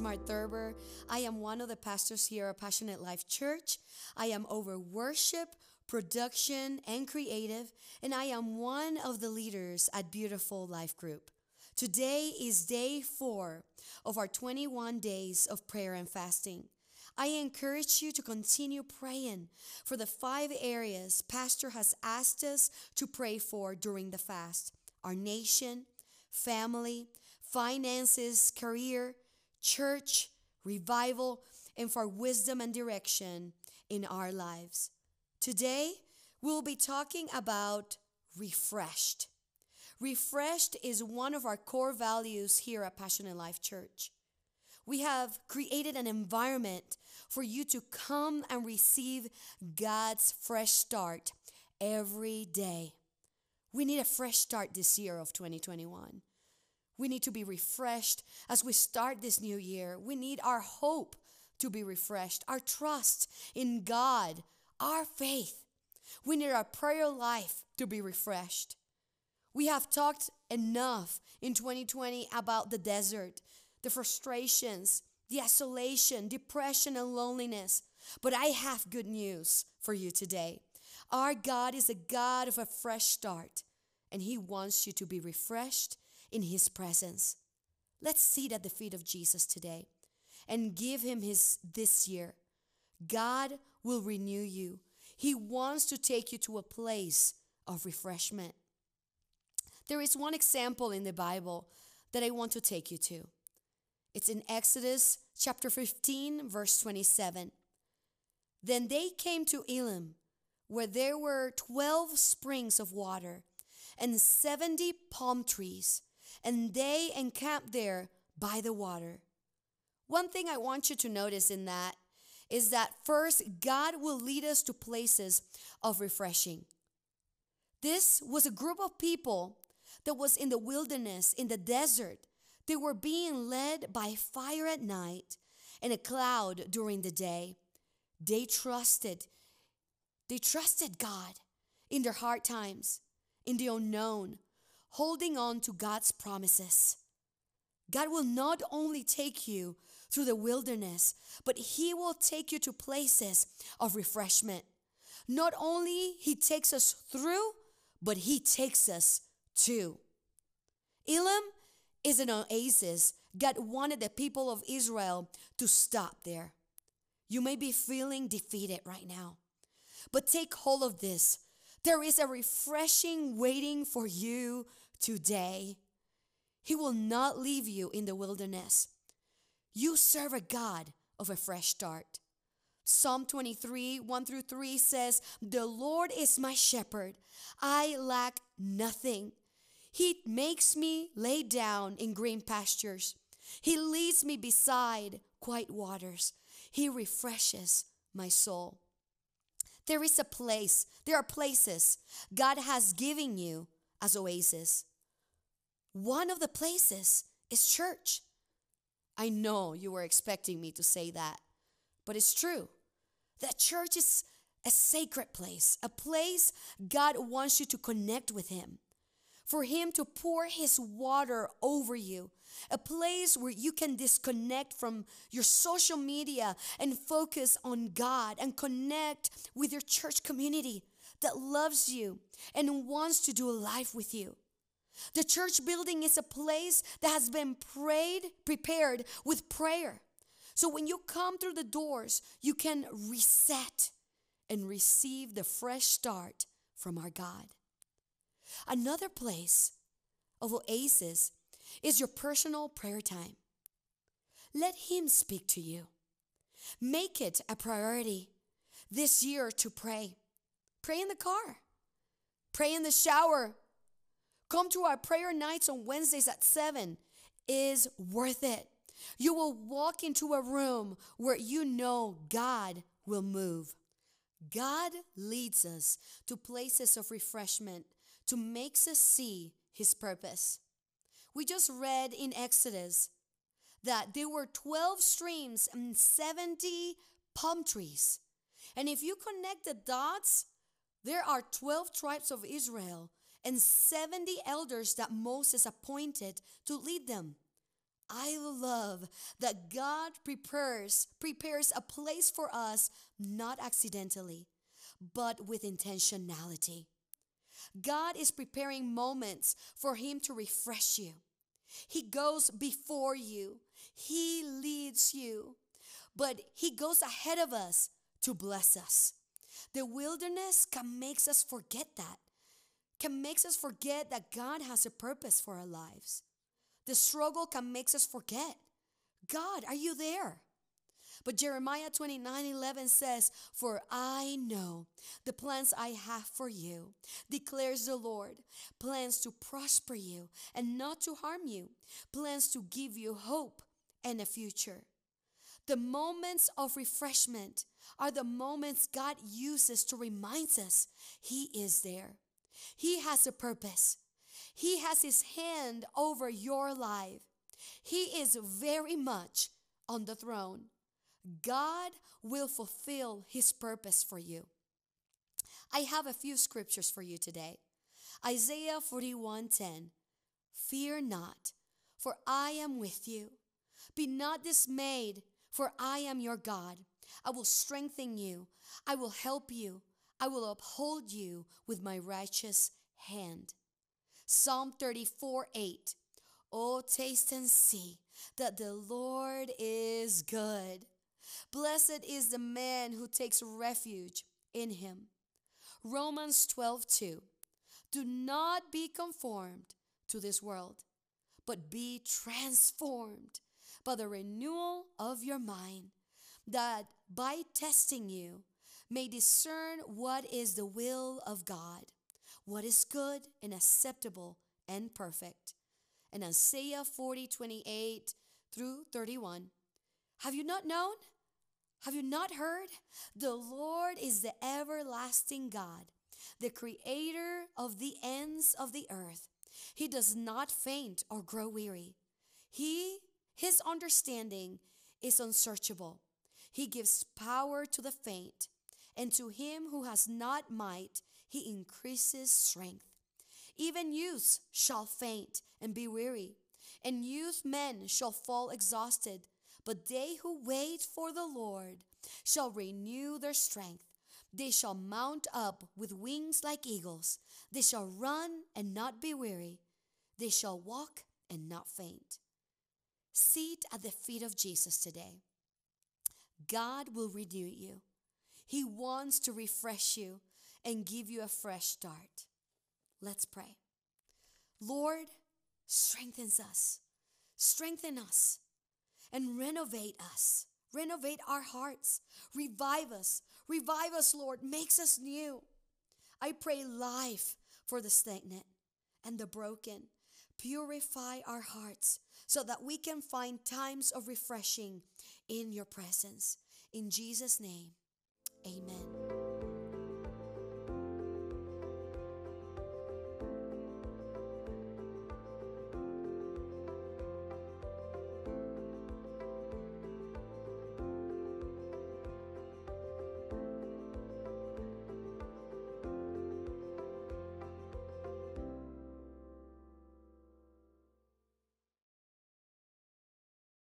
Mart Thurber. I am one of the pastors here at Passionate Life Church. I am over worship, production, and creative, and I am one of the leaders at Beautiful Life Group. Today is day four of our 21 days of prayer and fasting. I encourage you to continue praying for the five areas Pastor has asked us to pray for during the fast our nation, family, finances, career, church, revival, and for wisdom and direction in our lives. Today, we'll be talking about refreshed. Refreshed is one of our core values here at Passionate Life Church. We have created an environment for you to come and receive God's fresh start every day. We need a fresh start this year of 2021. We need to be refreshed as we start this new year. We need our hope to be refreshed, our trust in God, our faith. We need our prayer life to be refreshed. We have talked enough in 2020 about the desert, the frustrations, the isolation, depression, and loneliness. But I have good news for you today. Our God is a God of a fresh start, and He wants you to be refreshed in His presence. Let's sit at the feet of Jesus today and give Him His this year. God will renew you. He wants to take you to a place of refreshment. There is one example in the Bible that I want to take you to. It's in Exodus chapter 15, verse 27. Then they came to Elim, where there were 12 springs of water and 70 palm trees, and they encamped there by the water. One thing I want you to notice in that is that first, God will lead us to places of refreshing. This was a group of people that was in the wilderness, in the desert, they were being led by fire at night and a cloud during the day. They trusted. They trusted God in their hard times, in the unknown, holding on to God's promises. God will not only take you through the wilderness, but he will take you to places of refreshment. Not only he takes us through, but he takes us to. Elim is an oasis. God wanted the people of Israel to stop there. You may be feeling defeated right now, but take hold of this. There is a refreshing waiting for you today. He will not leave you in the wilderness. You serve a God of a fresh start. Psalm 23, 1 through 3 says, The Lord is my shepherd. I lack nothing. He makes me lay down in green pastures. He leads me beside quiet waters. He refreshes my soul. There is a place, there are places God has given you as oasis. One of the places is church. I know you were expecting me to say that, but it's true. That church is a sacred place, a place God wants you to connect with Him for Him to pour His water over you. A place where you can disconnect from your social media and focus on God and connect with your church community that loves you and wants to do life with you. The church building is a place that has been prayed, prepared with prayer. So when you come through the doors, you can reset and receive the fresh start from our God. Another place of oasis is your personal prayer time. Let Him speak to you. Make it a priority this year to pray. Pray in the car, pray in the shower. Come to our prayer nights on Wednesdays at 7 is worth it. You will walk into a room where you know God will move. God leads us to places of refreshment to make us see his purpose. We just read in Exodus that there were 12 streams and 70 palm trees. And if you connect the dots, there are 12 tribes of Israel and 70 elders that Moses appointed to lead them. I love that God prepares prepares a place for us not accidentally, but with intentionality. God is preparing moments for him to refresh you. He goes before you. He leads you. But he goes ahead of us to bless us. The wilderness can makes us forget that. Can makes us forget that God has a purpose for our lives. The struggle can makes us forget. God, are you there? But Jeremiah 29 11 says, For I know the plans I have for you, declares the Lord plans to prosper you and not to harm you, plans to give you hope and a future. The moments of refreshment are the moments God uses to remind us He is there. He has a purpose. He has His hand over your life. He is very much on the throne. God will fulfill His purpose for you. I have a few scriptures for you today. Isaiah 41:10 Fear not, for I am with you. Be not dismayed, for I am your God. I will strengthen you. I will help you. I will uphold you with my righteous hand. Psalm 34 8. Oh, taste and see that the Lord is good. Blessed is the man who takes refuge in him. Romans 12 2. Do not be conformed to this world, but be transformed by the renewal of your mind, that by testing you may discern what is the will of God, what is good and acceptable and perfect. And Isaiah 40 28 through 31. Have you not known? Have you not heard? The Lord is the everlasting God, the creator of the ends of the earth. He does not faint or grow weary. He his understanding is unsearchable. He gives power to the faint, and to him who has not might, he increases strength. Even youths shall faint and be weary, and youth men shall fall exhausted. But they who wait for the Lord shall renew their strength. They shall mount up with wings like eagles. They shall run and not be weary. They shall walk and not faint. Sit at the feet of Jesus today. God will renew you. He wants to refresh you and give you a fresh start. Let's pray. Lord, strengthen us. Strengthen us and renovate us. Renovate our hearts. Revive us. Revive us, Lord. Makes us new. I pray life for the stagnant and the broken. Purify our hearts so that we can find times of refreshing in your presence. In Jesus' name, amen.